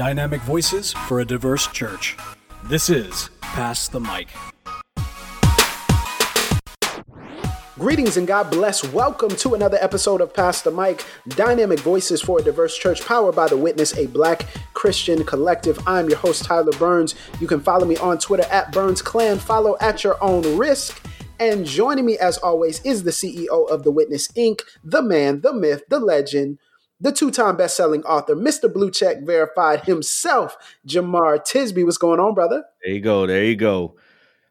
Dynamic voices for a diverse church. This is Pass the Mic. Greetings and God bless. Welcome to another episode of Pass the Mic, Dynamic Voices for a Diverse Church, powered by The Witness, a black Christian collective. I'm your host, Tyler Burns. You can follow me on Twitter at Burns Clan. Follow at your own risk. And joining me, as always, is the CEO of The Witness Inc., the man, the myth, the legend, the two-time best-selling author, Mr. Blue Check Verified himself, Jemar Tisby. What's going on, brother? There you go. There you go.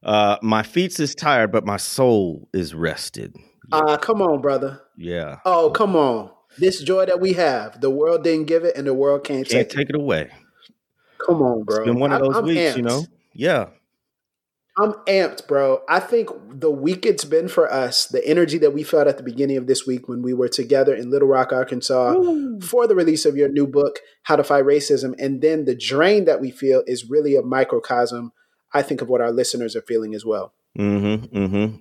Uh, my feet is tired, but my soul is rested. Ah, uh, come on, brother. Yeah. Oh, come on. This joy that we have, the world didn't give it, and the world can't, can't take, take it. it away. Come on, bro. It's been one of those I'm weeks, amped. you know. Yeah. I'm amped, bro. I think the week it's been for us, the energy that we felt at the beginning of this week when we were together in Little Rock, Arkansas, Ooh. for the release of your new book, How to Fight Racism, and then the drain that we feel is really a microcosm, I think, of what our listeners are feeling as well. Mm-hmm. Mm-hmm.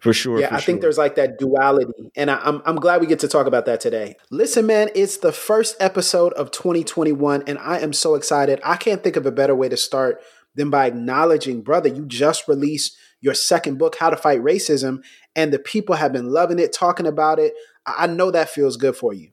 For sure. Yeah, for I sure. think there's like that duality. And I, I'm, I'm glad we get to talk about that today. Listen, man, it's the first episode of 2021, and I am so excited. I can't think of a better way to start than by acknowledging, brother, you just released your second book, How to Fight Racism, and the people have been loving it, talking about it. I know that feels good for you.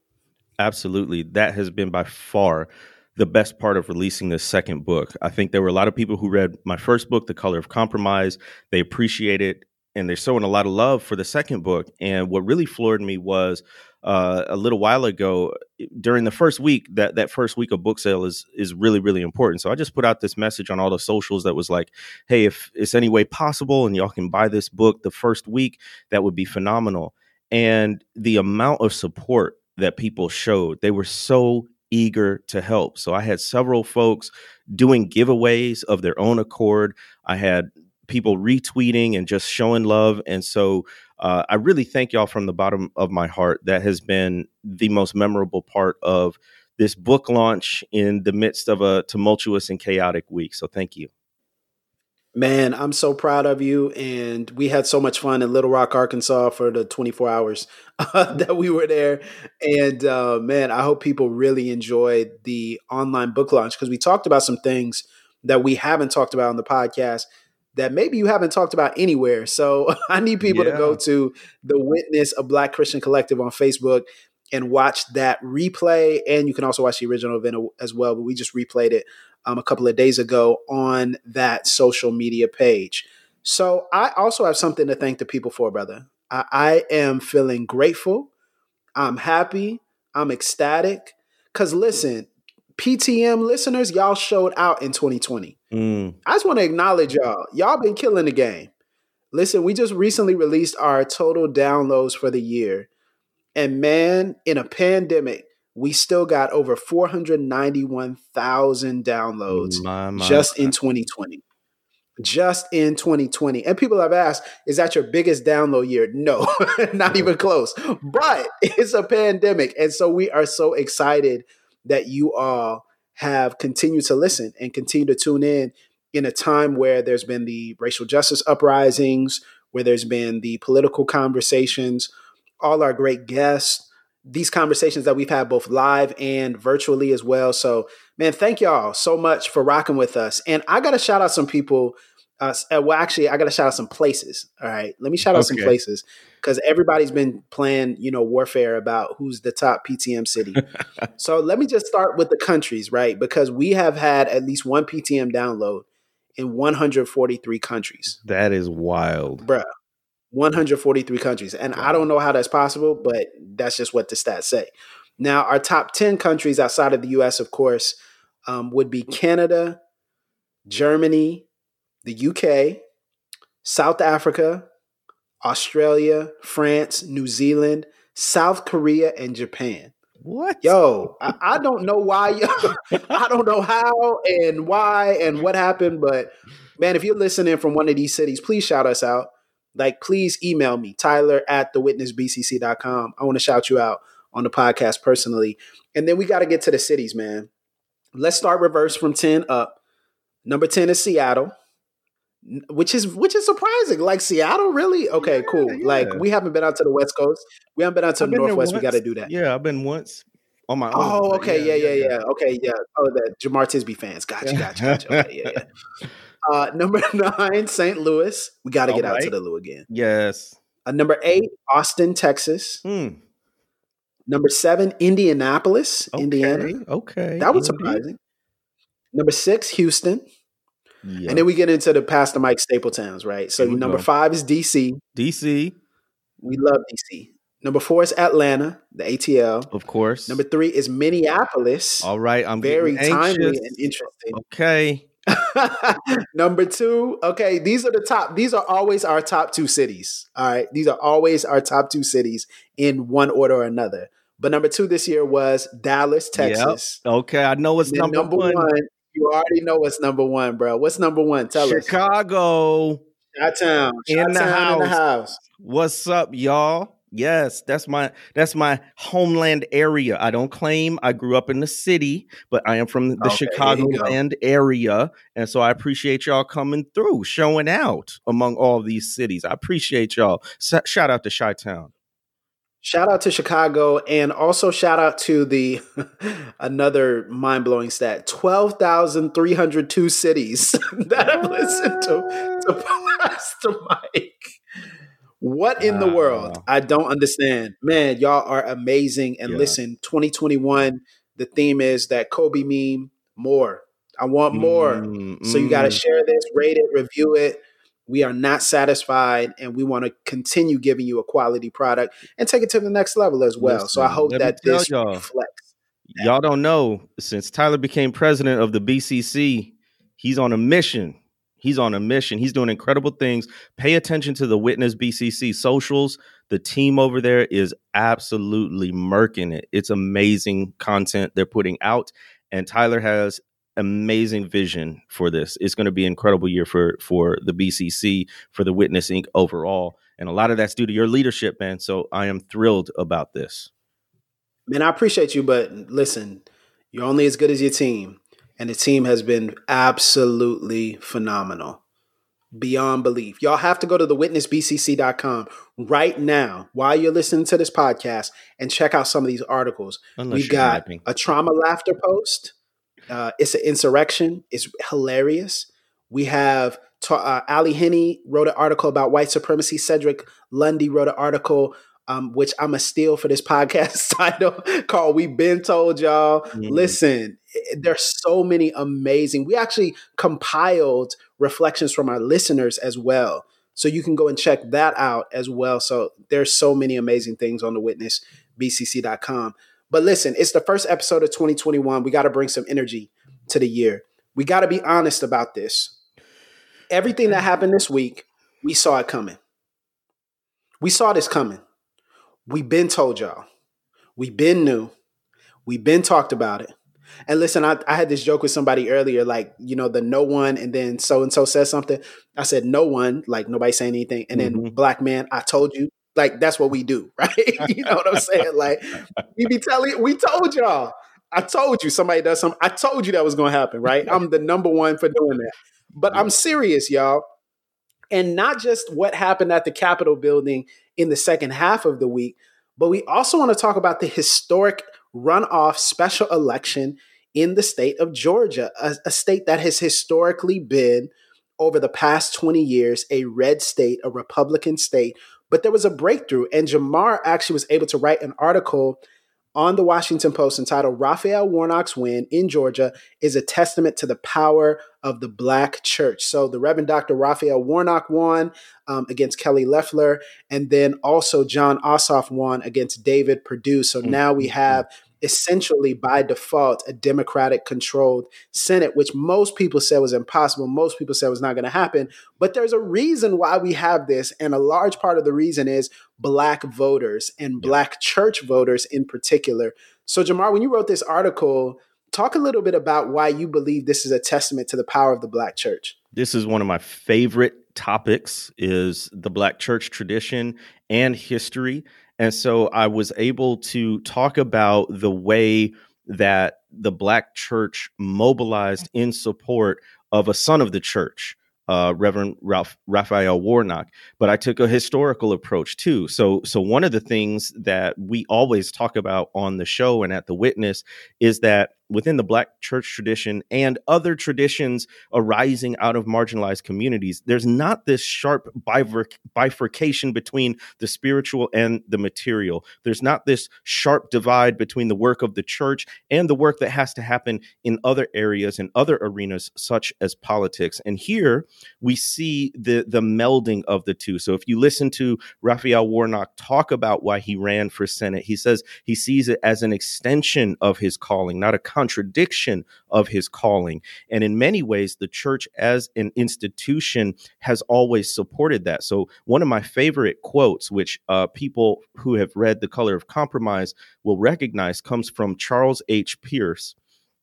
Absolutely. That has been by far the best part of releasing this second book. I think there were a lot of people who read my first book, The Color of Compromise. They appreciate it and they're showing a lot of love for the second book. And what really floored me was uh, a little while ago during the first week that that first week of book sale is is really really important. So i just put out this message on all the socials that was like hey if it's any way possible and y'all can buy this book the first week that would be phenomenal. And the amount of support that people showed they were so eager to help. So i had several folks doing giveaways of their own accord. I had people retweeting and just showing love. And so uh, I really thank y'all from the bottom of my heart. That has been the most memorable part of this book launch in the midst of a tumultuous and chaotic week. So thank you. Man, I'm so proud of you. And we had so much fun in Little Rock, Arkansas for the 24 hours uh, that we were there. And uh, man, I hope people really enjoyed the online book launch because we talked about some things that we haven't talked about on the podcast that maybe you haven't talked about anywhere. So I need people yeah. to go to the Witness, a Black Christian Collective on Facebook and watch that replay. And you can also watch the original event as well. But we just replayed it um, a couple of days ago on that social media page. So I also have something to thank the people for, brother. I, I am feeling grateful. I'm happy. I'm ecstatic. Because listen, PTM listeners, y'all showed out in 2020. Mm. I just want to acknowledge y'all. Y'all been killing the game. Listen, we just recently released our total downloads for the year. And man, in a pandemic, we still got over 491,000 downloads my, my, just in 2020. Just in 2020. And people have asked, is that your biggest download year? No, not even close. But it's a pandemic. And so we are so excited that you all have continued to listen and continue to tune in in a time where there's been the racial justice uprisings, where there's been the political conversations, all our great guests, these conversations that we've had both live and virtually as well. So, man, thank y'all so much for rocking with us. And I got to shout out some people. Uh, well, actually, I got to shout out some places. All right, let me shout out Okay. some places because everybody's been playing, you know, warfare about who's the top PTM city. so let me just start with the countries, right? Because we have had at least one PTM download in 143 countries, That is wild. bruh. 143 countries, and I don't know how that's possible, but that's just what the stats say. Now, our top 10 countries outside of the U.S., of course, um, would be Canada, Germany, the UK, South Africa, Australia, France, New Zealand, South Korea, and Japan. What? Yo, I, I don't know why. Yo, I don't know how and why and what happened, but man, if you're listening from one of these cities, please shout us out. Like, please email me, Tyler at thewitnessbcc.com. I want to shout you out on the podcast personally. And then we got to get to the cities, man. Let's start reverse from 10 up. Number 10 is Seattle which is which is surprising. Like Seattle, really? Okay, Yeah, cool. yeah. Like we haven't been out to the West Coast. We haven't been out to I've the Northwest. We got to do that. Yeah, I've been once. on my own. Oh, okay, yeah, yeah, yeah. Okay, yeah. Oh, the Jemar Tisby fans. Gotcha, gotcha, gotcha. Okay, yeah, yeah. Uh, number nine, St. Louis. We got to get All out to the Lou again. Yes. Uh, number eight, Austin, Texas. Hmm. Number seven, Indianapolis, Indiana. Okay, Okay. That was surprising. Number six, Houston. Yeah. And then we get into the Pass the Mic Staple Towns, right? So number go. five is DC. DC, We love DC. Number four is Atlanta, the ATL. of course. Number three is Minneapolis. All right. I'm Very timely and interesting. Okay. Number two, okay, these are the top, these are always our top two cities. All right. These are always our top two cities in one order or another. But number two this year was Dallas, Yep. Texas. Okay. I know it's then number, one. You already know what's number one, bro. What's number one? Tell us. Chicago. In the in the house. What's up, y'all? Yes, that's my that's my homeland area. I don't claim I grew up in the city, but I am from the Okay. Chicagoland area, and so I appreciate y'all coming through, showing out among all these cities. I appreciate y'all. Shout out to Chi Town. Shout out to Chicago and also shout out to the another mind blowing stat 12,302 cities that have listened to, to Pastor Mike. What in the world? I don't understand. Man, y'all are amazing. And Yeah. listen, 2021, the theme is that Kobe meme more. I want more. Mm, So you got to mm. share this, rate it, review it. We are not satisfied, and we want to continue giving you a quality product and take it to the next level as well. so I hope that this y'all. reflects. Y'all don't know since Tyler became president of the BCC, he's on a mission. He's on a mission. He's doing incredible things. Pay attention to the Witness BCC socials. The team over there is absolutely murking it. It's amazing content they're putting out, and Tyler has amazing vision for this. It's going to be an incredible year for for the BCC, for the Witness Inc. overall, and a lot of that's due to your leadership, man. So I am thrilled about this. Man, I appreciate you, but listen, you're only as good as your team, and the team has been absolutely phenomenal. Beyond belief. Y'all have to go to the thewitnessbcc.com right now while you're listening to this podcast and check out some of these articles. Unless We've got a trauma laughter post. Uh, it's an insurrection. It's hilarious. We have ta- uh, Ali Henney wrote an article about white supremacy. Cedric Lundy wrote an article, um, which I'm a steal for this podcast title called "We've Been Told Y'all." Mhm. Listen, there's so many amazing. We actually compiled reflections from our listeners as well. So you can go and check that out as well. So there's so many amazing things on the witnessbcc.com. But listen, it's the first episode of 2021. We got to bring some energy to the year. We got to be honest about this. Everything that happened this week, we saw it coming. We saw this coming. We've been told y'all. We've been new. We've been talked about it. And listen, I, I had this joke with somebody earlier, like, you know, the no one, and then so and so says something. I said, no one, like nobody saying anything. And then Mhm. black man, I told you. Like, that's what we do, right? you know what I'm saying? Like, we be telling, we told y'all. I told you somebody does something. I told you that was going to happen, right? I'm the number one for doing that. But I'm serious, y'all. And not just what happened at the Capitol building in the second half of the week, but we also want to talk about the historic runoff special election in the state of Georgia, a, a state that has historically been, over the past 20 years, a red state, a Republican state. But there was a breakthrough, and Jemar actually was able to write an article on the Washington Post entitled Raphael Warnock's Win in Georgia is a testament to the power of the Black church. So the Reverend Dr. Raphael Warnock won um, against Kelly Loeffler, and then also Jon Ossoff won against David Perdue. So mm, now we mm, mm. have essentially by default a Democratic controlled Senate, which most people said was impossible. Most people said was not going to happen. But there's a reason why we have this. And a large part of the reason is Black voters and Black church voters in particular. So, Jemar, when you wrote this article, talk a little bit about why you believe this is a testament to the power of the Black church. this is one of my favorite topics is the black church tradition and history and so i was able to talk about the way that the black church mobilized in support of a son of the church uh, Reverend Ralph, Raphael Warnock, but I took a historical approach too. So, so one of the things that we always talk about on the show and at the Witness is that within the black church tradition and other traditions arising out of marginalized communities there's not this sharp bifurcation between the spiritual and the material. There's not this sharp divide between the work of the church and the work that has to happen in other areas and other arenas such as politics. And here we see the the melding of the two. So if you listen to Raphael Warnock talk about why he ran for senate he says he sees it as an extension of his calling not a contradiction of his calling. And in many ways, the church as an institution has always supported that. So, one of my favorite quotes, which uh, people who have read The Color of Compromise will recognize, comes from Charles H. Pearce.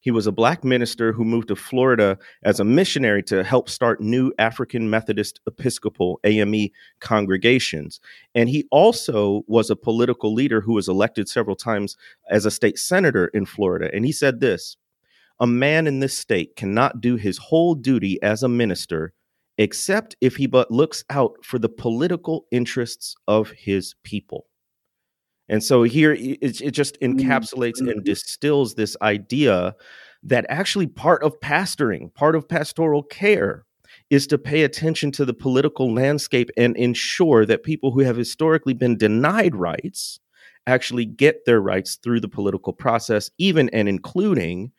He was a black minister who moved to Florida as a missionary to help start new African Methodist Episcopal AME congregations. And he also was a political leader who was elected several times as a state senator in Florida. And he said this A man in this state cannot do his whole duty as a minister except if he but looks out for the political interests of his people. And so here it, it just mm-hmm. encapsulates and distills this idea that actually part of pastoring, part of pastoral care, is to pay attention to the political landscape and ensure that people who have historically been denied rights actually get their rights through the political process, even and including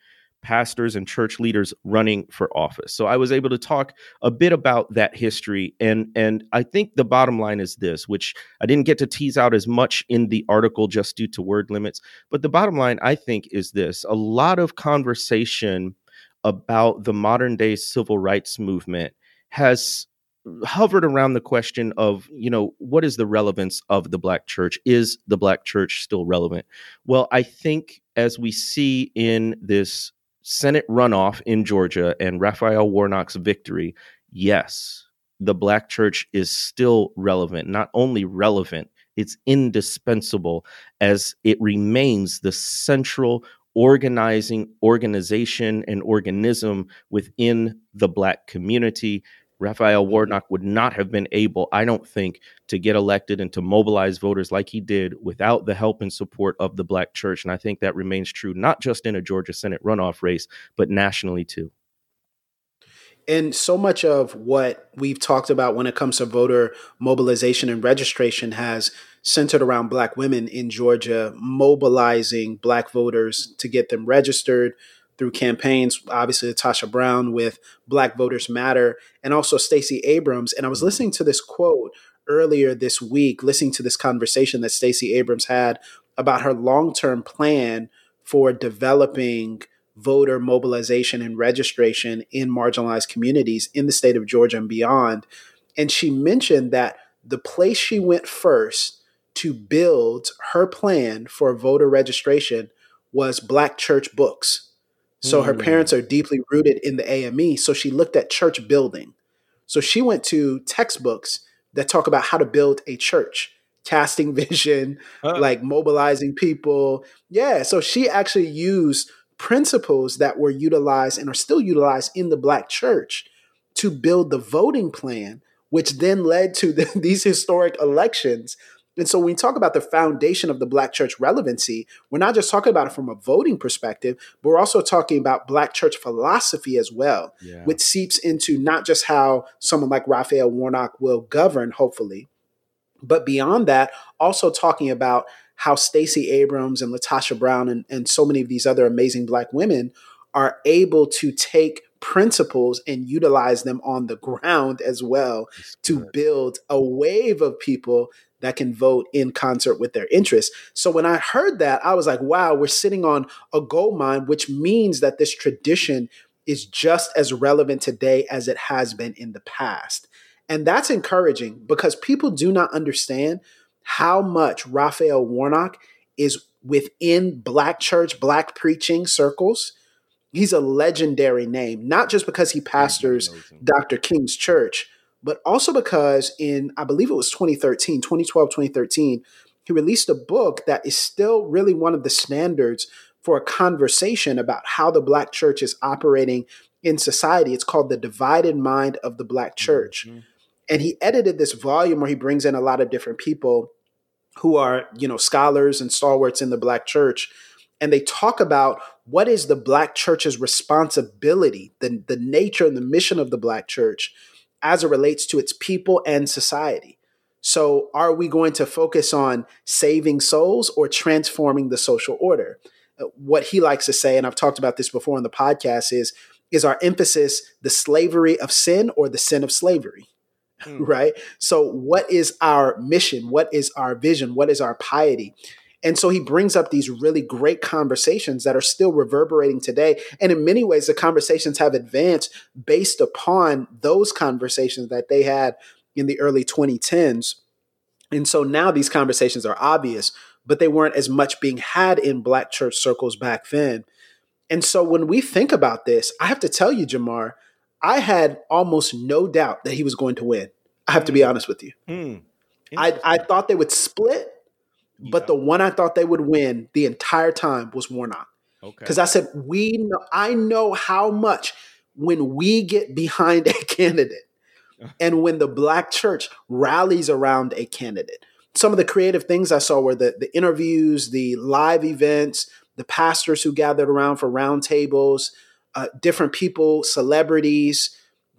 pastors and church leaders running for office. So I was able to talk a bit about that history and and I think the bottom line is this, which I didn't get to tease out as much in the article just due to word limits, but the bottom line I think is this. A lot of conversation about the modern day civil rights movement has hovered around the question of you know what is the relevance of the black church is the black church still relevant well i think as we see in this Senate runoff in Georgia and Raphael Warnock's victory, yes, the black church is still relevant. Not only relevant, it's indispensable as it remains the central organizing organization and organism within the black community Raphael Warnock would not have been able, I don't think, to get elected and to mobilize voters like he did without the help and support of the black church. And I think that remains true, not just in a Georgia Senate runoff race, but nationally too. And so much of what we've talked about when it comes to voter mobilization and registration has centered around Black women in Georgia mobilizing Black voters to get them registered, through campaigns, obviously Tasha Brown with Black Voters Matter, and also Stacey Abrams. And I was mm-hmm. listening to this quote earlier this week, listening to this conversation that Stacey Abrams had about her long term plan for developing voter mobilization and registration in marginalized communities in the state of Georgia and beyond. And she mentioned that the place she went first to build her plan for voter registration was Black church books so mm. her parents are deeply rooted in the AME. So she looked at church building. So she went to textbooks that talk about how to build a church, casting vision, like mobilizing people. Yeah. So she actually used principles that were utilized and are still utilized in the Black church to build the voting plan, which then led to the, these historic elections and so when we talk about the foundation of the Black church relevancy, we're not just talking about it from a voting perspective, but we're also talking about Black church philosophy as well, yeah. which seeps into not just how someone like Raphael Warnock will govern, hopefully, but beyond that, also talking about how Stacey Abrams and Latasha Brown and, and so many of these other amazing Black women are able to take principles and utilize them on the ground as well to build a wave of people that can vote in concert with their interests. So when I heard that, I was like, wow, we're sitting on a gold mine, which means that this tradition is just as relevant today as it has been in the past. And that's encouraging because people do not understand how much Raphael Warnock is within Black church, Black preaching circles. He's a legendary name, not just because he pastors Dr. King's church, but also because in, I believe it was 2013, 2012, 2013, he released a book that is still really one of the standards for a conversation about how the Black church is operating in society. It's called The Divided Mind of the Black Church. Mm-hmm. And he edited this volume where he brings in a lot of different people who are, you know, scholars and stalwarts in the Black church. And they talk about what is the Black church's responsibility, the, the nature and the mission of the Black church as it relates to its people and society. So, are we going to focus on saving souls or transforming the social order? Uh, what he likes to say, and I've talked about this before on the podcast, is is our emphasis the slavery of sin or the sin of slavery? Mm. Right? So, what is our mission? What is our vision? What is our piety? And so he brings up these really great conversations that are still reverberating today. And in many ways, the conversations have advanced based upon those conversations that they had in the early 2010s. And so now these conversations are obvious, but they weren't as much being had in Black church circles back then. And so when we think about this, I have to tell you, Jemar, I had almost no doubt that he was going to win. I have to be hmm. honest with you. Mm. I, I thought they would split, yeah. but the one I thought they would win the entire time was Warnock. Okay. Because I said, we know, I know how much when we get behind a candidate and when the black church rallies around a candidate. Some of the creative things I saw were the, the interviews, the live events, the pastors who gathered around for roundtables, uh, different people, celebrities,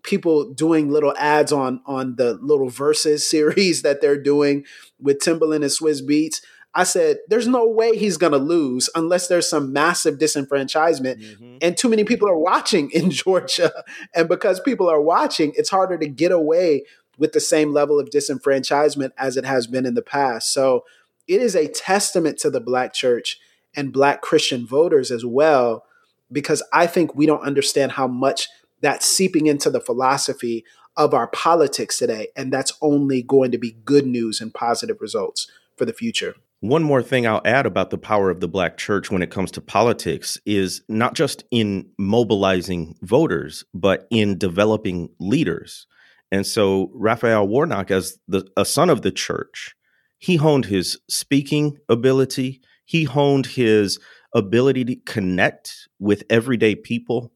people doing little ads on on the little Verzuz series that they're doing with Timbaland and Swizz Beatz. I said, there's no way he's going to lose unless there's some massive disenfranchisement. Mm-hmm. And too many people are watching in Georgia. And because people are watching, it's harder to get away with the same level of disenfranchisement as it has been in the past. So it is a testament to the Black church and Black Christian voters as well, because I think we don't understand how much that's seeping into the philosophy of our politics today. And that's only going to be good news and positive results for the future. One more thing I'll add about the power of the Black church when it comes to politics is not just in mobilizing voters, but in developing leaders. And so Raphael Warnock, as the, a son of the church, he honed his speaking ability, he honed his ability to connect with everyday people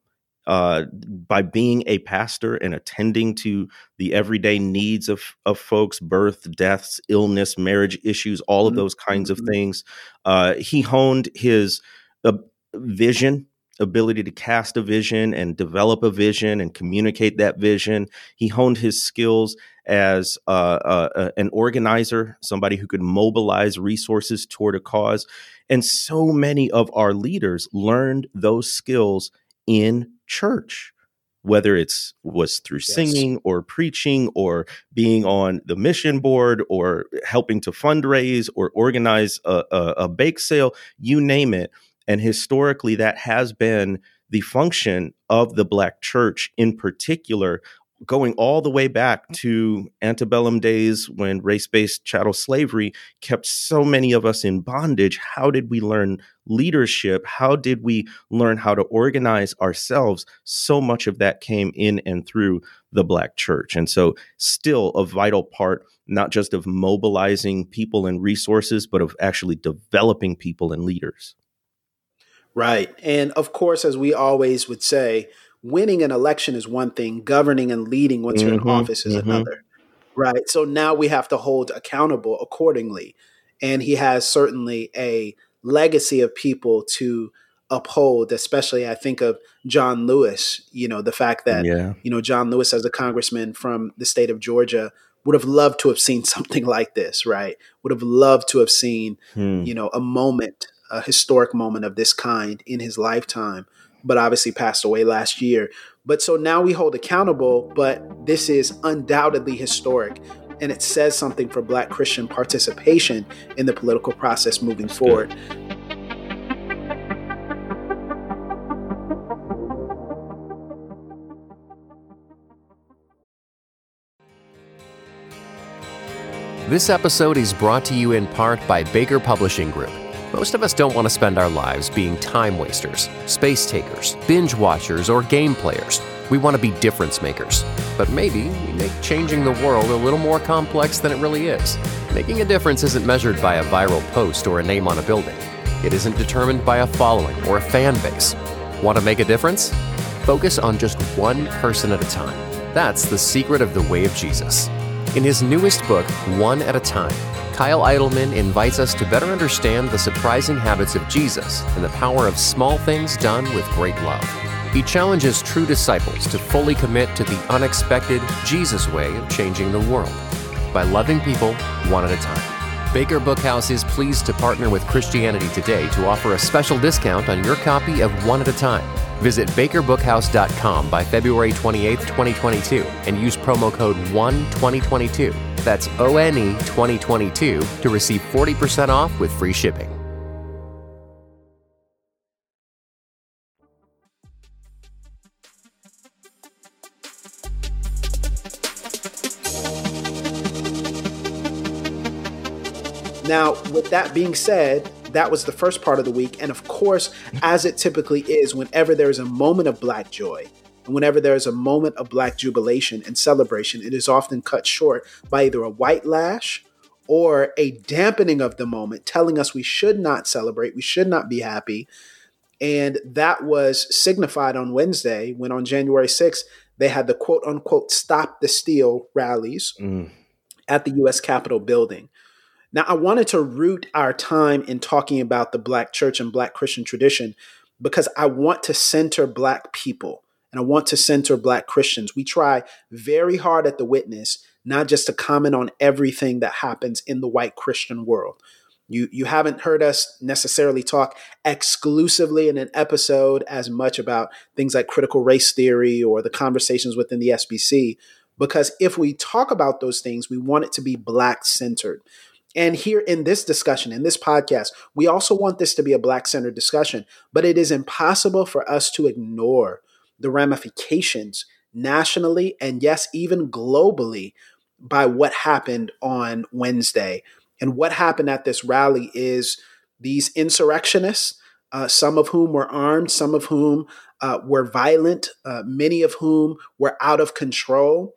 uh, by being a pastor and attending to the everyday needs of, of folks birth deaths illness marriage issues all of mm-hmm. those kinds of mm-hmm. things uh, he honed his uh, vision ability to cast a vision and develop a vision and communicate that vision. He honed his skills as uh, uh, uh, an organizer, somebody who could mobilize resources toward a cause. And so many of our leaders learned those skills in church whether it's was through yes. singing or preaching or being on the mission board or helping to fundraise or organize a, a, a, bake sale, you name it. And historically, that has been the function of the Black church in particular, going all the way back to antebellum days when race based chattel slavery kept so many of us in bondage. How did we learn leadership? How did we learn how to organize ourselves? So much of that came in and through the Black church. And so, still a vital part, not just of mobilizing people and resources, but of actually developing people and leaders. Right. And of course, as we always would say, winning an election is one thing, governing and leading once mm-hmm, you're in office is mm-hmm. another. Right. So now we have to hold accountable accordingly. And he has certainly a legacy of people to uphold, especially I think of John Lewis, you know, the fact that, yeah. you know, John Lewis as a congressman from the state of Georgia would have loved to have seen something like this, right? Would have loved to have seen, hmm. you know, a moment a historic moment of this kind in his lifetime, but obviously passed away last year. But so now we hold accountable, but this is undoubtedly historic. And it says something for Black Christian participation in the political process moving That's forward. Good. This episode is brought to you in part by Baker Publishing Group. Most of us don't want to spend our lives being time wasters, space takers, binge watchers, or game players. We want to be difference makers. But maybe we make changing the world a little more complex than it really is. Making a difference isn't measured by a viral post or a name on a building. It isn't determined by a following or a fan base. Want to make a difference? Focus on just one person at a time. That's the secret of the way of Jesus. In his newest book, One at a Time, Kyle Idleman invites us to better understand the surprising habits of Jesus and the power of small things done with great love. He challenges true disciples to fully commit to the unexpected Jesus way of changing the world by loving people one at a time. Baker Bookhouse is pleased to partner with Christianity Today to offer a special discount on your copy of One at a Time. Visit bakerbookhouse.com by February 28, 2022, and use promo code ONE2022. That's O N E 2022 to receive 40% off with free shipping. Now, with that being said, that was the first part of the week. And of course, as it typically is, whenever there is a moment of Black joy, and whenever there is a moment of Black jubilation and celebration, it is often cut short by either a white lash or a dampening of the moment, telling us we should not celebrate, we should not be happy. And that was signified on Wednesday when on January 6th, they had the quote unquote stop the steal rallies mm. at the US Capitol building. Now, I wanted to root our time in talking about the Black church and Black Christian tradition because I want to center Black people and I want to center Black Christians. We try very hard at the witness, not just to comment on everything that happens in the white Christian world. You, you haven't heard us necessarily talk exclusively in an episode as much about things like critical race theory or the conversations within the SBC, because if we talk about those things, we want it to be Black centered. And here in this discussion, in this podcast, we also want this to be a Black centered discussion, but it is impossible for us to ignore the ramifications nationally and, yes, even globally by what happened on Wednesday. And what happened at this rally is these insurrectionists, uh, some of whom were armed, some of whom uh, were violent, uh, many of whom were out of control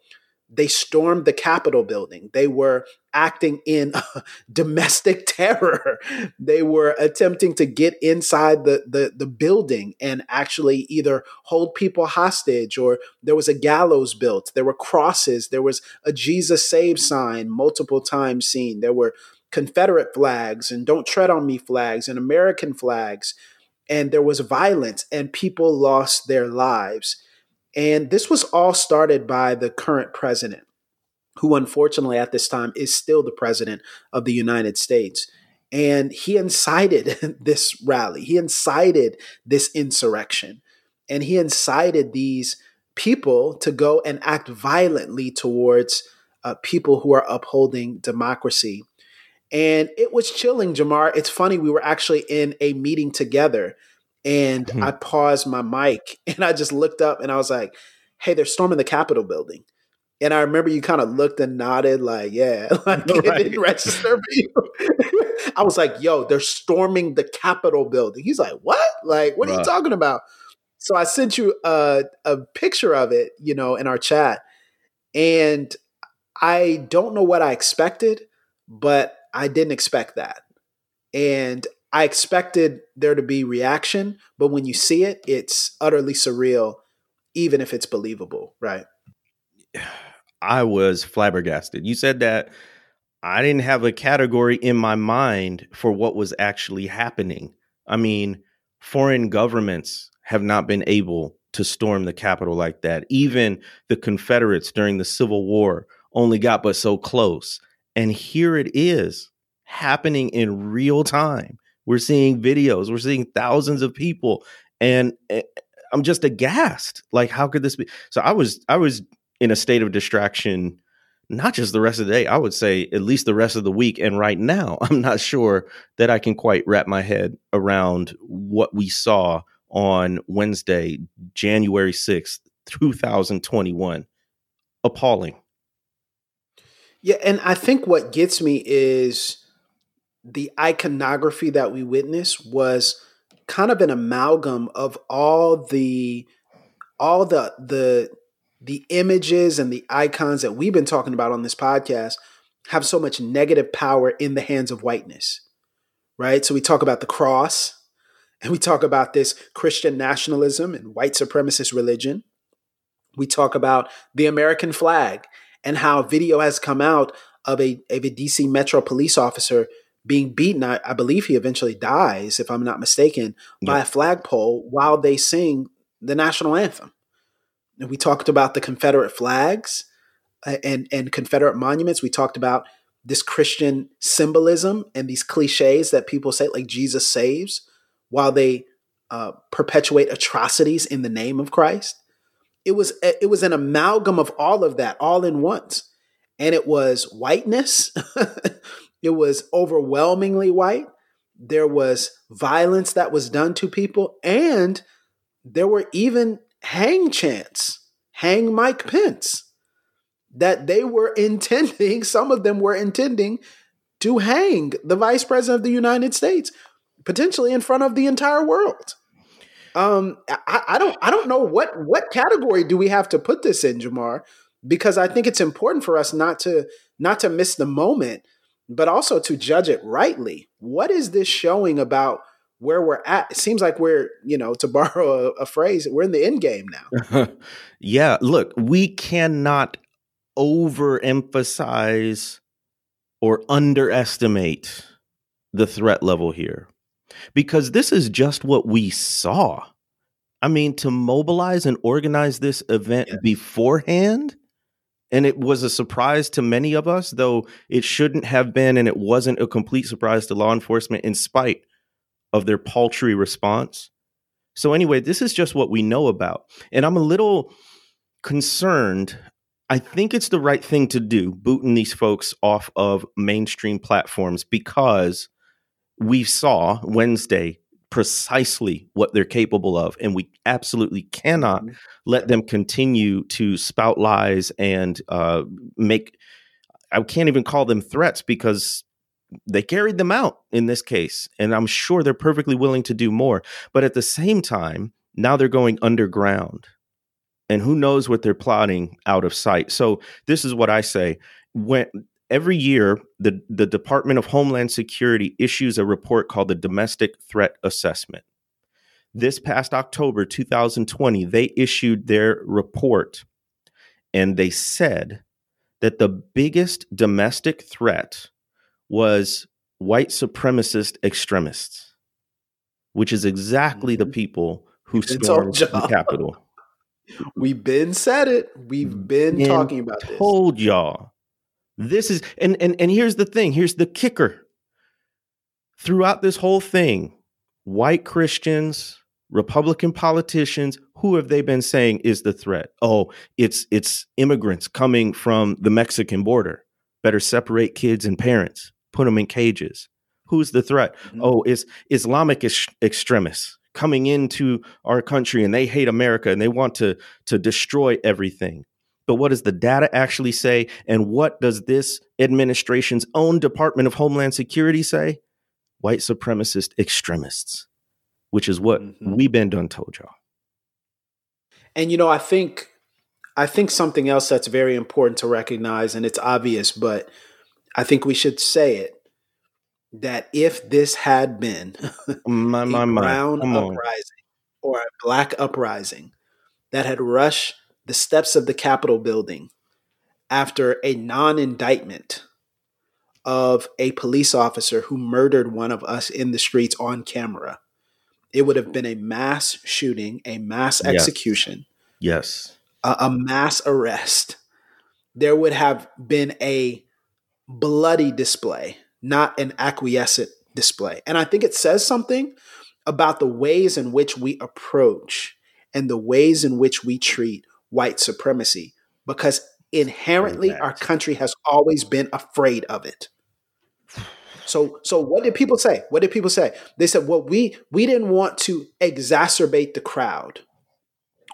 they stormed the Capitol building. They were acting in domestic terror. They were attempting to get inside the, the, the, building and actually either hold people hostage or there was a gallows built. There were crosses. There was a Jesus Save sign multiple times seen. There were Confederate flags and Don't Tread on Me flags and American flags. And there was violence and people lost their lives. And this was all started by the current president, who unfortunately at this time is still the president of the United States. And he incited this rally, he incited this insurrection, and he incited these people to go and act violently towards uh, people who are upholding democracy. And it was chilling, Jemar. It's funny, we were actually in a meeting together and mm-hmm. I paused my mic and I just looked up and I was like, hey, they're storming the Capitol building. And I remember you kind of looked and nodded, like, yeah, like right. it didn't register. I was like, yo, they're storming the Capitol building. He's like, what? Like, what right. are you talking about? So I sent you a, a picture of it, you know, in our chat. And I don't know what I expected, but I didn't expect that. And I expected there to be reaction, but when you see it, it's utterly surreal, even if it's believable, right? I was flabbergasted. You said that I didn't have a category in my mind for what was actually happening. I mean, foreign governments have not been able to storm the Capitol like that. Even the Confederates during the Civil War only got but so close. And here it is happening in real time. We're seeing videos, we're seeing thousands of people, and eh, I'm just aghast. Like, how could this be? So I was, I was in a state of distraction, not just the rest of the day. I would say at least the rest of the week. And right now, I'm not sure that I can quite wrap my head around what we saw on Wednesday, January 6th, 2021. Appalling. Yeah, and I think what gets me is the iconography that we witnessed was kind of an amalgam of all the all the the the images and the icons that we've been talking about on this podcast have so much negative power in the hands of whiteness right so we talk about the cross And we talk about this Christian nationalism and white supremacist religion. We talk about the American flag and how video has come out of a, of a DC Metro police officer being beaten. I, I, believe he eventually dies, if I'm not mistaken, by a flagpole while they sing the national anthem. And we talked about the Confederate flags uh, and, and Confederate monuments. We talked about this Christian symbolism and these cliches that people say, like Jesus saves, while they uh, perpetuate atrocities in the name of Christ. It was it was an amalgam of all of that, all in once, and it was whiteness. it was overwhelmingly white. There was violence that was done to people, and there were even hang chants, hang Mike Pence, that they were intending, some of them were intending to hang the vice president of the United States, potentially in front of the entire world. Um, I, I don't, I don't know what what category do we have to put this in, Jemar, because I think it's important for us not to not to miss the moment, but also to judge it rightly. What is this showing about where we're at. It seems like we're, you know, to borrow a, a phrase, we're in the end game now. yeah, look, we cannot overemphasize or underestimate the threat level here because this is just what we saw. I mean, to mobilize and organize this event beforehand, and it was a surprise to many of us, though it shouldn't have been, and it wasn't a complete surprise to law enforcement, in spite of their paltry response. So, anyway, this is just what we know about. And I'm a little concerned. I think it's the right thing to do, booting these folks off of mainstream platforms because we saw Wednesday precisely what they're capable of. And we absolutely cannot mm-hmm. let them continue to spout lies and uh, make, I can't even call them threats because they carried them out in this case. And I'm sure they're perfectly willing to do more. But at the same time, now they're going underground. And who knows what they're plotting out of sight. So this is what I say. When every year the, the Department of Homeland Security issues a report called the Domestic Threat Assessment. This past October 2020, they issued their report and they said that the biggest domestic threat was white supremacist extremists, which is exactly mm-hmm. the people who stormed the Capitol. We've been said it. We've been and talking about this. Told y'all. This is and and and here's the thing. Here's the kicker. Throughout this whole thing, white Christians, Republican politicians, who have they been saying is the threat? Oh, it's it's immigrants coming from the Mexican border. Better separate kids and parents put them in cages. Who's the threat? Mm-hmm. Oh, it's Islamic is- extremists coming into our country and they hate America and they want to to destroy everything. But what does the data actually say? And what does this administration's own Department of Homeland Security say? White supremacist extremists, which is what mm-hmm. we've been done told y'all. And you know, I think I think something else that's very important to recognize, and it's obvious, but I think we should say it that if this had been my, my, a brown uprising or a black uprising that had rushed the steps of the Capitol building after a non indictment of a police officer who murdered one of us in the streets on camera, it would have been a mass shooting, a mass execution. Yes. A, a mass arrest. There would have been a bloody display, not an acquiescent display. And I think it says something about the ways in which we approach and the ways in which we treat white supremacy because inherently our country has always been afraid of it. So so what did people say? What did people say? They said, "Well, we we didn't want to exacerbate the crowd."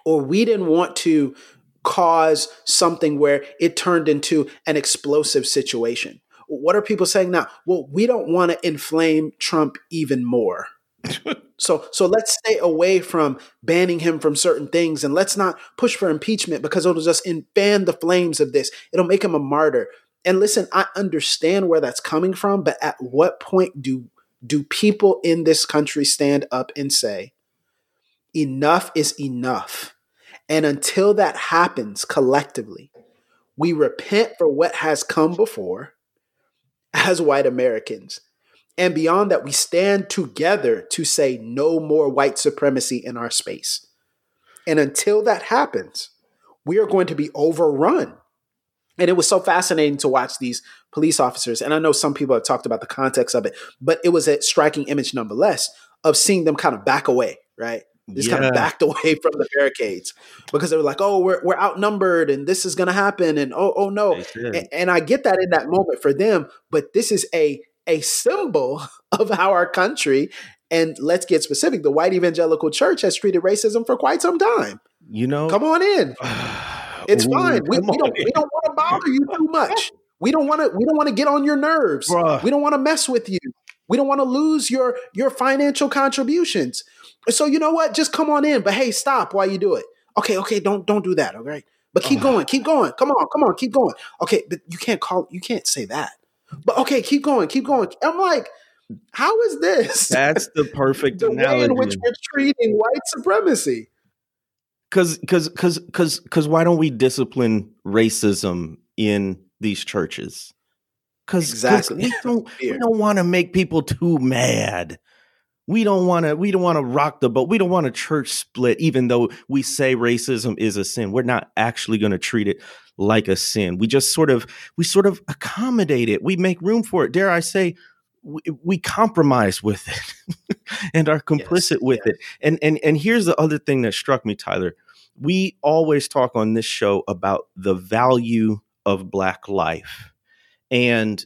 Or we didn't want to cause something where it turned into an explosive situation. What are people saying now? Well, we don't want to inflame Trump even more. so so let's stay away from banning him from certain things and let's not push for impeachment because it'll just fan the flames of this. It'll make him a martyr. And listen, I understand where that's coming from, but at what point do do people in this country stand up and say, enough is enough? And until that happens collectively, we repent for what has come before as white Americans. And beyond that, we stand together to say no more white supremacy in our space. And until that happens, we are going to be overrun. And it was so fascinating to watch these police officers. And I know some people have talked about the context of it, but it was a striking image nonetheless of seeing them kind of back away, right? Just yeah. kind of backed away from the barricades because they were like, "Oh, we're we're outnumbered, and this is going to happen," and "Oh, oh no," and, and I get that in that moment for them, but this is a a symbol of how our country and let's get specific, the white evangelical church has treated racism for quite some time. You know, come on in. It's Ooh, fine. We, we don't we don't want to bother you too much. We don't want to we don't want to get on your nerves. Bruh. We don't want to mess with you. We don't want to lose your your financial contributions. So you know what? Just come on in. But hey, stop while you do it. Okay, okay, don't don't do that. Okay. But keep going, keep going. Come on, come on, keep going. Okay, but you can't call you can't say that. But okay, keep going, keep going. I'm like, how is this? That's the perfect the analogy. way in which we're treating white supremacy. Because, because, because, because, because, why don't we discipline racism in these churches? Because exactly. we don't we don't want to make people too mad. We don't want to we don't want to rock the boat. We don't want a church split even though we say racism is a sin. We're not actually going to treat it like a sin. We just sort of we sort of accommodate it. We make room for it. Dare I say we, we compromise with it and are complicit yes, with yes. it. And and and here's the other thing that struck me, Tyler. We always talk on this show about the value of black life and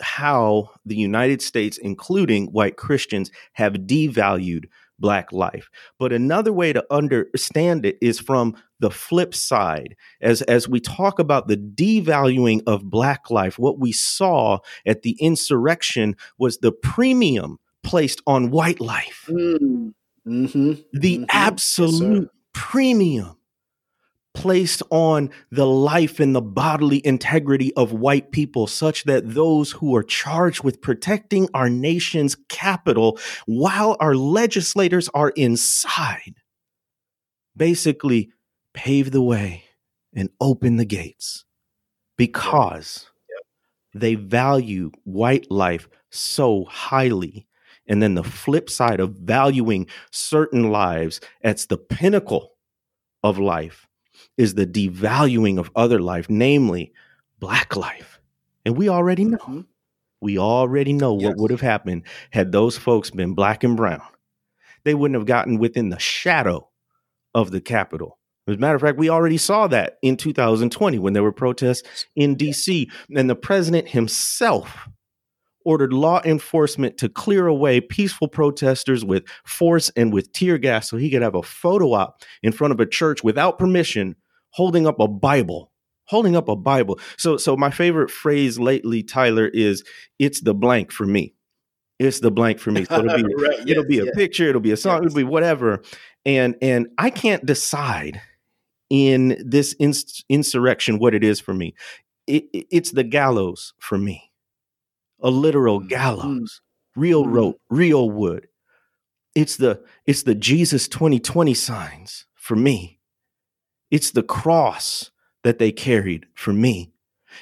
how the United States, including white Christians, have devalued black life. But another way to understand it is from the flip side. As, as we talk about the devaluing of black life, what we saw at the insurrection was the premium placed on white life. Mm. Mm-hmm. The mm-hmm. absolute yes, premium placed on the life and the bodily integrity of white people, such that those who are charged with protecting our nation's capital while our legislators are inside basically pave the way and open the gates because they value white life so highly. And then the flip side of valuing certain lives, that's the pinnacle of life is the devaluing of other life, namely black life. And we already know. Mm-hmm. We already know yes. what would have happened had those folks been black and brown. They wouldn't have gotten within the shadow of the Capitol. As a matter of fact, we already saw that in 2020 when there were protests in DC, and the president himself ordered law enforcement to clear away peaceful protesters with force and with tear gas so he could have a photo op in front of a church without permission holding up a Bible. Holding up a Bible. So so my favorite phrase lately, Tyler, is it's the blank for me. It's the blank for me. So it'll be right, it'll be a yes. picture, it'll be a song, yes. it'll be whatever. And and I can't decide in this ins- insurrection what it is for me. It, it, it's the gallows for me a literal mm. gallows, real mm. rope, real wood. It's the it's the Jesus 2020 signs for me. It's the cross that they carried for me.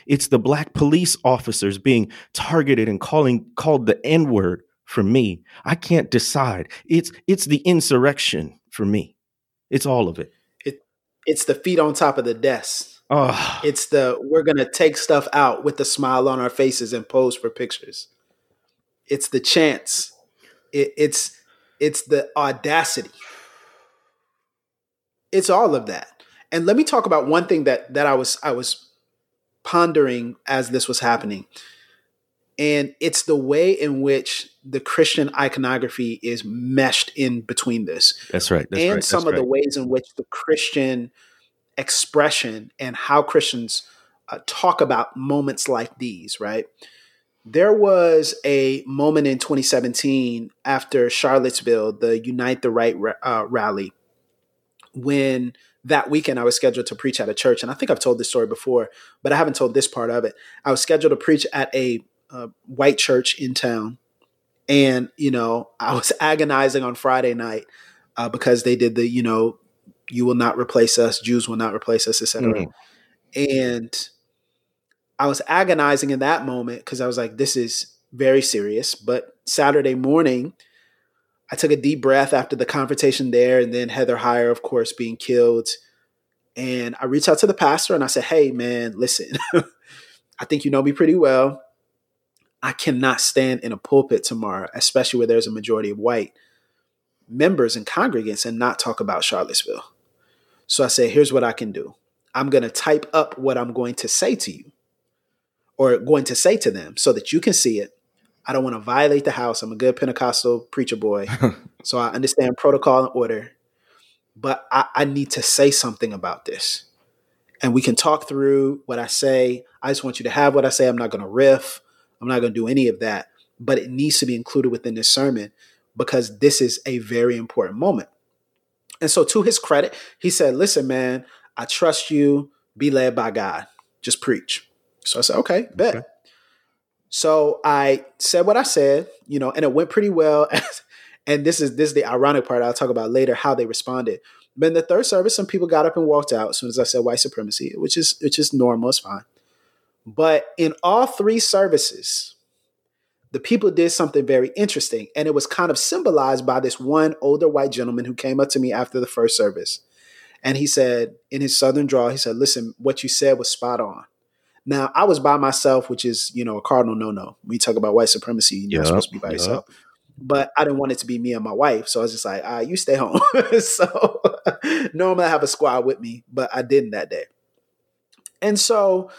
It's the black police officers being targeted and calling called the N-word for me. I can't decide. It's it's the insurrection for me. It's all of it. It it's the feet on top of the desk. Oh. It's the we're gonna take stuff out with a smile on our faces and pose for pictures. It's the chance. It, it's it's the audacity. It's all of that. And let me talk about one thing that that I was I was pondering as this was happening. And it's the way in which the Christian iconography is meshed in between this. That's right. That's and right, some of right. the ways in which the Christian expression and how Christians uh, talk about moments like these, right? There was a moment in 2017 after Charlottesville, the Unite the Right uh, rally, when that weekend I was scheduled to preach at a church. And I think I've told this story before, but I haven't told this part of it. I was scheduled to preach at a uh, white church in town. And, you know, I was agonizing on Friday night uh, because they did the, you know, you will not replace us, Jews will not replace us, etc. Mm. And I was agonizing in that moment because I was like, this is very serious. But Saturday morning, I took a deep breath after the confrontation there, and then Heather Heyer, of course, being killed. And I reached out to the pastor and I said, Hey, man, listen, I think you know me pretty well. I cannot stand in a pulpit tomorrow, especially where there's a majority of white members and congregants, and not talk about Charlottesville. So I said, Here's what I can do I'm going to type up what I'm going to say to you or going to say to them so that you can see it. I don't want to violate the house. I'm a good Pentecostal preacher boy. so I understand protocol and order, but I, I need to say something about this. And we can talk through what I say. I just want you to have what I say. I'm not going to riff. I'm not going to do any of that, but it needs to be included within this sermon because this is a very important moment. And so, to his credit, he said, Listen, man, I trust you. Be led by God. Just preach. So I said, Okay, bet. Okay. So I said what I said, you know, and it went pretty well. and this is this is the ironic part I'll talk about later how they responded. But in the third service, some people got up and walked out as soon as I said white supremacy, which is which is normal, it's fine. But in all three services, the people did something very interesting, and it was kind of symbolized by this one older white gentleman who came up to me after the first service. And he said, in his southern drawl, he said, Listen, what you said was spot on. Now, I was by myself, which is, you know, a cardinal no no. We talk about white supremacy, you're yep, supposed to be by yep. yourself. But I didn't want it to be me and my wife. So I was just like, ah, you stay home. so normally I have a squad with me, but I didn't that day. And so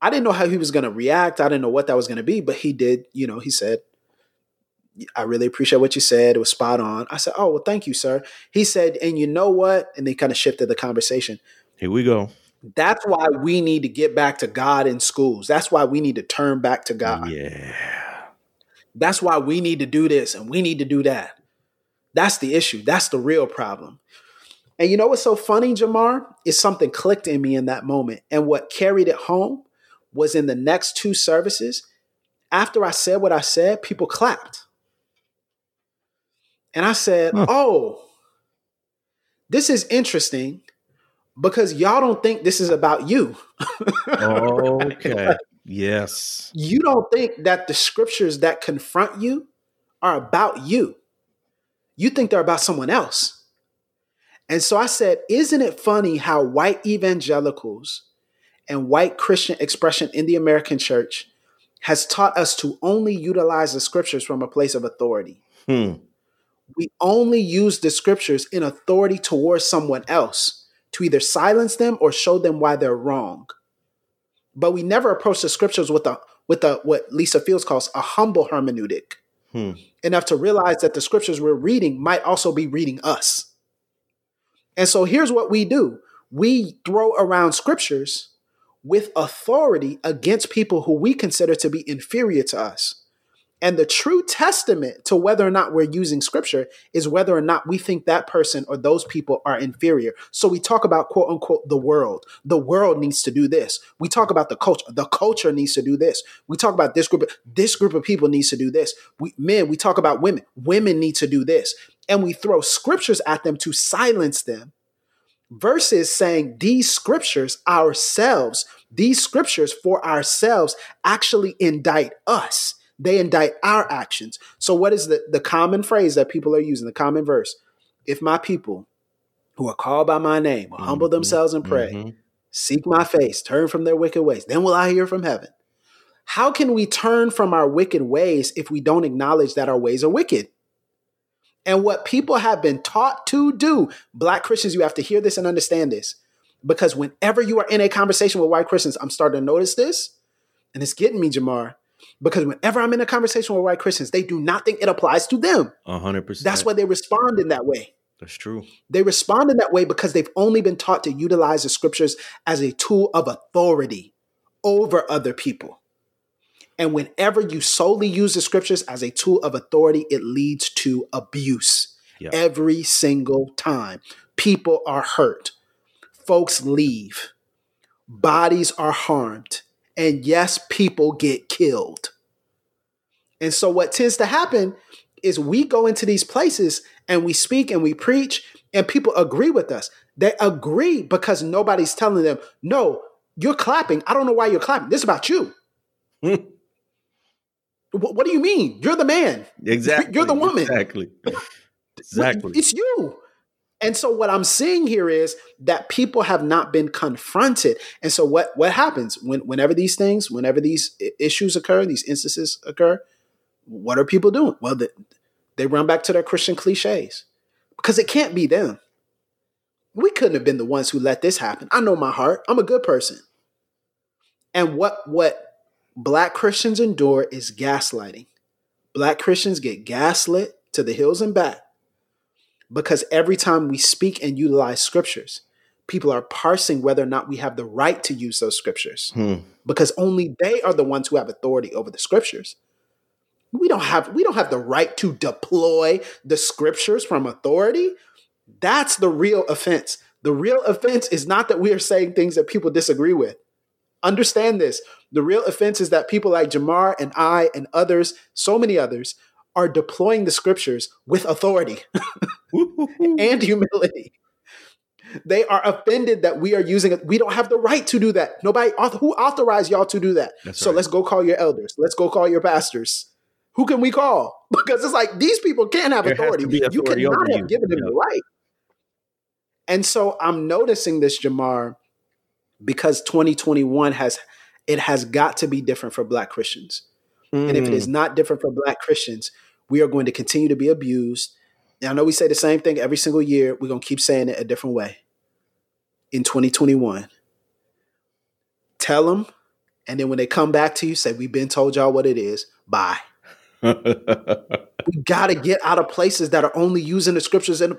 I didn't know how he was going to react. I didn't know what that was going to be, but he did, you know, he said, I really appreciate what you said. It was spot on. I said, Oh, well, thank you, sir. He said, And you know what? And they kind of shifted the conversation. Here we go. That's why we need to get back to God in schools. That's why we need to turn back to God. Yeah. That's why we need to do this and we need to do that. That's the issue. That's the real problem. And you know what's so funny, Jemar? Is something clicked in me in that moment. And what carried it home was in the next two services, after I said what I said, people clapped. And I said, huh. Oh, this is interesting because y'all don't think this is about you. okay. Yes. You don't think that the scriptures that confront you are about you. You think they're about someone else. And so I said, Isn't it funny how white evangelicals and white Christian expression in the American church has taught us to only utilize the scriptures from a place of authority? Hmm. We only use the scriptures in authority towards someone else to either silence them or show them why they're wrong. But we never approach the scriptures with a with a what Lisa Fields calls a humble hermeneutic. Hmm. Enough to realize that the scriptures we're reading might also be reading us. And so here's what we do. We throw around scriptures with authority against people who we consider to be inferior to us. And the true testament to whether or not we're using scripture is whether or not we think that person or those people are inferior. So we talk about quote unquote the world. The world needs to do this. We talk about the culture. The culture needs to do this. We talk about this group. Of, this group of people needs to do this. We, men, we talk about women. Women need to do this. And we throw scriptures at them to silence them versus saying these scriptures ourselves, these scriptures for ourselves actually indict us they indict our actions. So, what is the, the common phrase that people are using, the common verse? If my people who are called by my name will mm-hmm. humble themselves and pray, mm-hmm. seek my face, turn from their wicked ways, then will I hear from heaven. How can we turn from our wicked ways if we don't acknowledge that our ways are wicked? And what people have been taught to do, black Christians, you have to hear this and understand this. Because whenever you are in a conversation with white Christians, I'm starting to notice this, and it's getting me, Jemar. Because whenever I'm in a conversation with white Christians, they do not think it applies to them. hundred percent. That's why they respond in that way. That's true. They respond in that way because they've only been taught to utilize the scriptures as a tool of authority over other people. And whenever you solely use the scriptures as a tool of authority, it leads to abuse yep. every single time. People are hurt, folks leave, bodies are harmed, and yes, people get killed. And so what tends to happen is we go into these places and we speak and we preach and people agree with us. They agree because nobody's telling them, no, you're clapping. I don't know why you're clapping. This is about you. what, what, do you mean? You're the man. Exactly. You're the woman. Exactly. Exactly. It's you. And so what I'm seeing here is that people have not been confronted. And so what what happens when whenever these things, whenever these issues occur, these instances occur, what are people doing? Well, they, they run back to their Christian cliches because it can't be them. We couldn't have been the ones who let this happen. I know my heart. I'm a good person. And what what black Christians endure is gaslighting. Black Christians get gaslit to the hills and back because every time we speak and utilize scriptures, people are parsing whether or not we have the right to use those scriptures. Hmm. because only they are the ones who have authority over the scriptures. We don't have we don't have the right to deploy the scriptures from authority. That's the real offense. The real offense is not that we are saying things that people disagree with. Understand this. The real offense is that people like Jemar and i and others so many others are deploying the scriptures with authority and humility. They are offended that we are using it. We don't have the right to do that. Nobody who authorized y'all to do that. That's so right. let's go call your elders. Let's go call your pastors. Who can we call? Because it's like these people can't have authority. authority. You cannot have you. given them yeah. the right. And so I'm noticing this, Jemar, because 2021 has it has got to be different for Black Christians. Mm. And if it is mm. not different for Black Christians, we are going to continue to be abused. And I know we say the same thing every single year. We're going to keep saying it a different way. In 2021, tell them, and then when they come back to you, say, We've been told y'all what it is. Bye. we got to get out of places that are only using the scriptures. And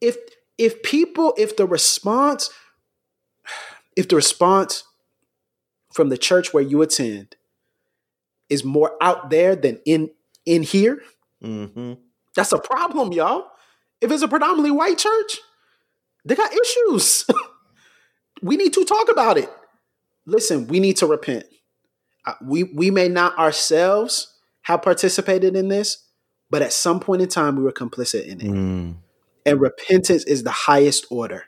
if if people, if the response, if the response from the church where you attend is more out there than in in here, mm-hmm. that's a problem, y'all. If it's a predominantly white church, they got issues. we need to talk about it. Listen, we need to repent. Uh, we we may not ourselves have participated in this, but at some point in time we were complicit in it. Mm. And repentance is the highest order.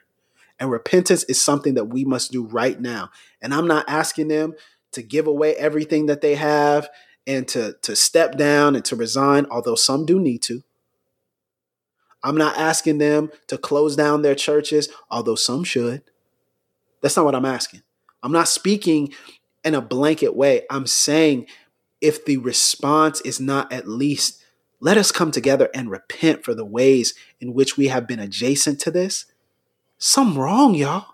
And repentance is something that we must do right now. And I'm not asking them to give away everything that they have and to to step down and to resign, although some do need to. I'm not asking them to close down their churches, although some should. That's not what I'm asking. I'm not speaking in a blanket way. I'm saying if the response is not at least, let us come together and repent for the ways in which we have been adjacent to this. Some wrong, y'all.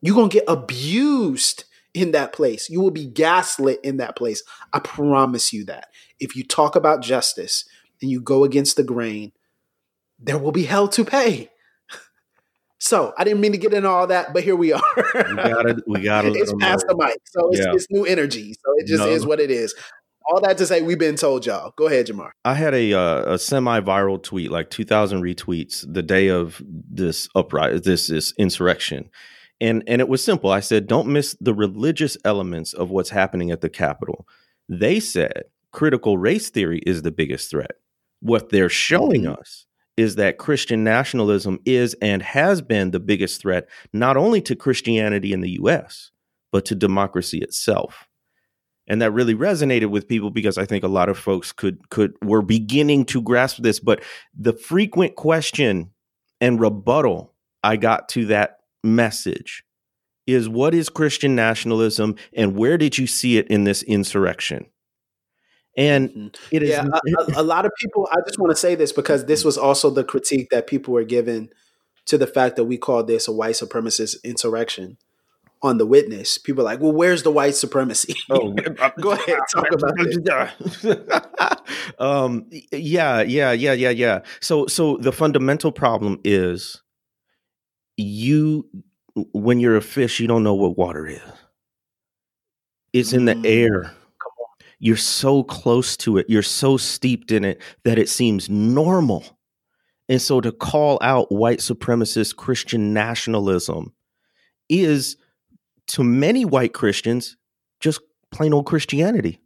You're going to get abused in that place. You will be gaslit in that place. I promise you that. If you talk about justice and you go against the grain, there will be hell to pay. So I didn't mean to get into all that, but here we are. we got it. We got it. it's past know. the mic, so it's, yeah. it's, new energy. So it just no. is what it is. All that to say, we've been told y'all. Go ahead, Jemar. I had a uh, a semi viral tweet, like two thousand retweets, the day of this uprising, this this insurrection, and and it was simple. I said, don't miss the religious elements of what's happening at the Capitol. They said critical race theory is the biggest threat. What they're showing mm-hmm. us is that Christian nationalism is and has been the biggest threat, not only to Christianity in the US, but to democracy itself. And that really resonated with people because I think a lot of folks could could were beginning to grasp this. But the frequent question and rebuttal I got to that message is what is Christian nationalism and where did you see it in this insurrection? And mm-hmm. it is yeah, a, a, lot of people. I just want to say this because this was also the critique that people were given to the fact that we called this a white supremacist insurrection on the witness. People are like, well, where's the white supremacy? Oh, go ahead, talk about it. um, yeah, yeah, yeah, yeah, yeah. So, so the fundamental problem is you when you're a fish, you don't know what water is. It's in the mm. air. You're so close to it. You're so steeped in it that it seems normal. And so to call out white supremacist Christian nationalism is to many white Christians just plain old Christianity.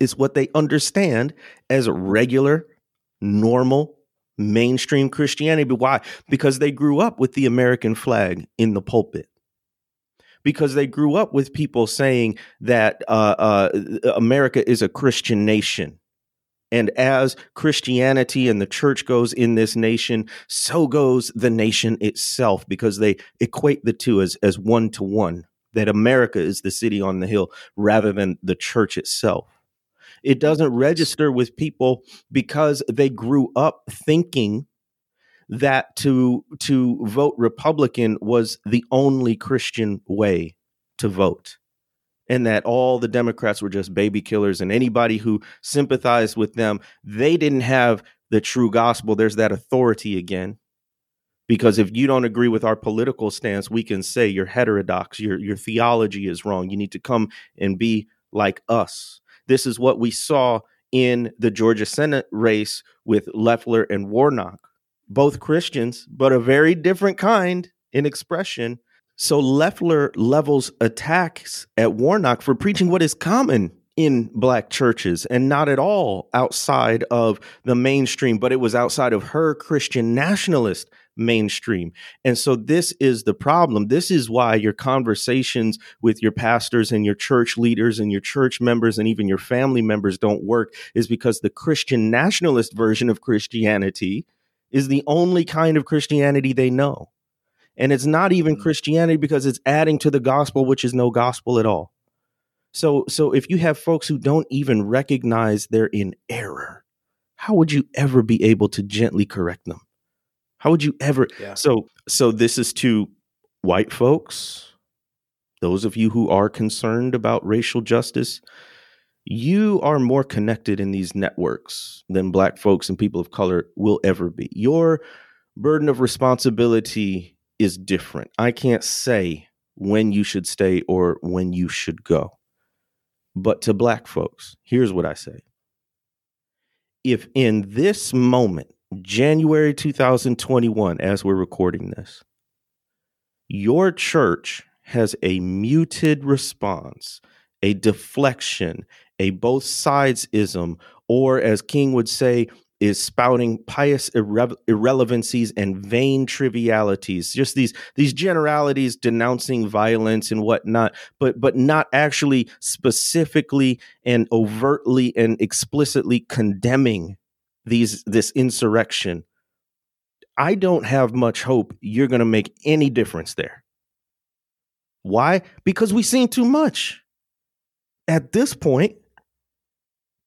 is what they understand as regular, normal, mainstream Christianity. But why? Because they grew up with the American flag in the pulpit. Because they grew up with people saying that uh, uh, America is a Christian nation. And as Christianity and the church goes in this nation, so goes the nation itself, because they equate the two as, as one to one, that America is the city on the hill rather than the church itself. It doesn't register with people because they grew up thinking that to to vote Republican was the only Christian way to vote. And that all the Democrats were just baby killers, and anybody who sympathized with them, they didn't have the true gospel. There's that authority again because if you don't agree with our political stance we can say you're heterodox your your theology is wrong you need to come and be like us this is what we saw in the Georgia Senate race with Loeffler and Warnock, both Christians, but a very different kind in expression. So Loeffler levels attacks at Warnock for preaching what is common in black churches and not at all outside of the mainstream, but it was outside of her Christian nationalist mainstream. And so this is the problem. This is why your conversations with your pastors and your church leaders and your church members and even your family members don't work is because the Christian nationalist version of Christianity is the only kind of Christianity they know. And it's not even mm. Christianity because it's adding to the gospel which is no gospel at all. So so if you have folks who don't even recognize they're in error, how would you ever be able to gently correct them? How would you ever? Yeah. So, so this is to white folks, those of you who are concerned about racial justice. You are more connected in these networks than black folks and people of color will ever be. Your burden of responsibility is different. I can't say when you should stay or when you should go. But to black folks, here's what I say. If in this moment January 2021, as we're recording this, your church has a muted response, a deflection, a both sides ism, or as King would say, is spouting pious irre- irrelevancies and vain trivialities just these these generalities denouncing violence and whatnot but but not actually specifically and overtly and explicitly condemning these this insurrection. I don't have much hope you're going to make any difference there. Why? Because we've seen too much. At this point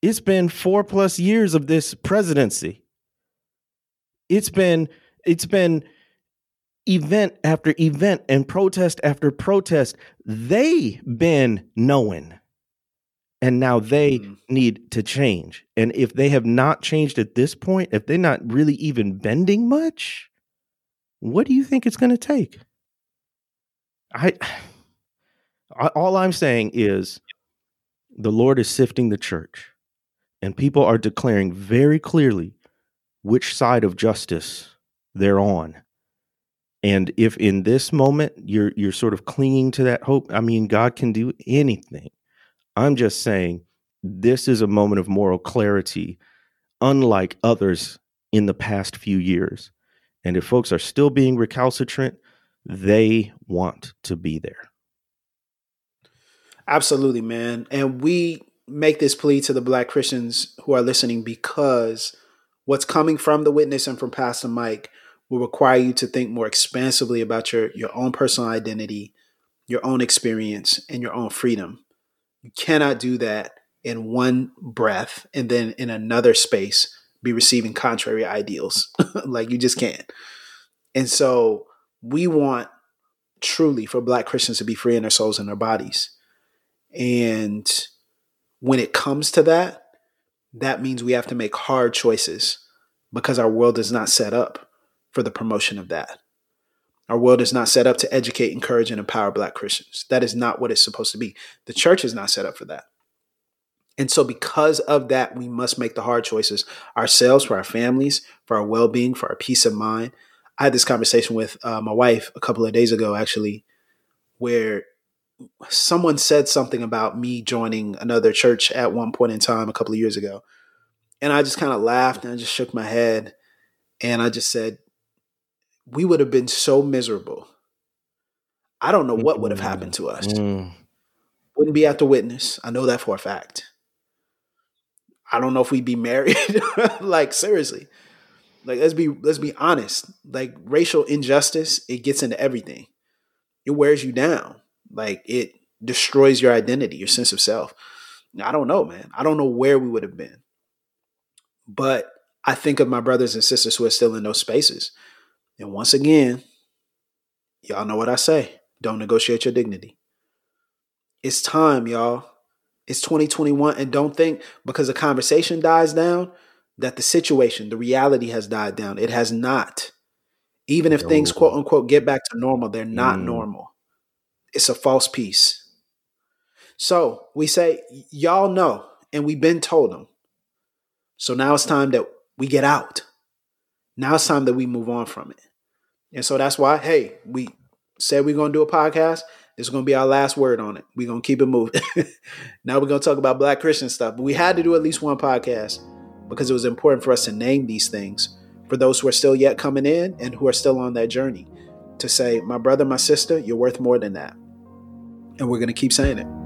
it's been 4 plus years of this presidency it's been it's been event after event and protest after protest they been knowing and now they mm. need to change. And if they have not changed at this point, if they're not really even bending much, what do you think it's going to take? I all I'm saying is the Lord is sifting the church and people are declaring very clearly which side of justice they're on. And if in this moment you're you're sort of clinging to that hope, I mean God can do anything. I'm just saying this is a moment of moral clarity, unlike others in the past few years. And if folks are still being recalcitrant, they want to be there. Absolutely, man. And we make this plea to the black Christians who are listening because what's coming from the witness and from Pass the Mic will require you to think more expansively about your, your own personal identity, your own experience, and your own freedom. You cannot do that in one breath and then in another space be receiving contrary ideals. like you just can't. And so we want truly for black Christians to be free in their souls and their bodies. And when it comes to that, that means we have to make hard choices because our world is not set up for the promotion of that. Our world is not set up to educate, encourage, and empower Black Christians. That is not what it's supposed to be. The church is not set up for that. And so, because of that, we must make the hard choices ourselves, for our families, for our well being, for our peace of mind. I had this conversation with uh, my wife a couple of days ago, actually, where someone said something about me joining another church at one point in time a couple of years ago. And I just kind of laughed and I just shook my head and I just said, we would have been so miserable. I don't know what would have happened to us. Mm. Wouldn't be at the witness. I know that for a fact. I don't know if we'd be married. like seriously. Like let's be let's be honest. Like racial injustice, it gets into everything. It wears you down. Like it destroys your identity, your sense of self. I don't know, man. I don't know where we would have been. But I think of my brothers and sisters who are still in those spaces. And once again, y'all know what I say. Don't negotiate your dignity. It's time, y'all. It's 2021. And don't think because the conversation dies down that the situation, the reality has died down. It has not. Even if things, quote unquote, get back to normal, they're not mm. normal. It's a false peace. So we say, y'all know, and we've been told them. So now it's time that we get out. Now it's time that we move on from it. And so that's why, hey, we said we're going to do a podcast. This is going to be our last word on it. We're going to keep it moving. now we're going to talk about black Christian stuff. But we had to do at least one podcast because it was important for us to name these things for those who are still yet coming in and who are still on that journey to say, my brother, my sister, you're worth more than that. And we're going to keep saying it.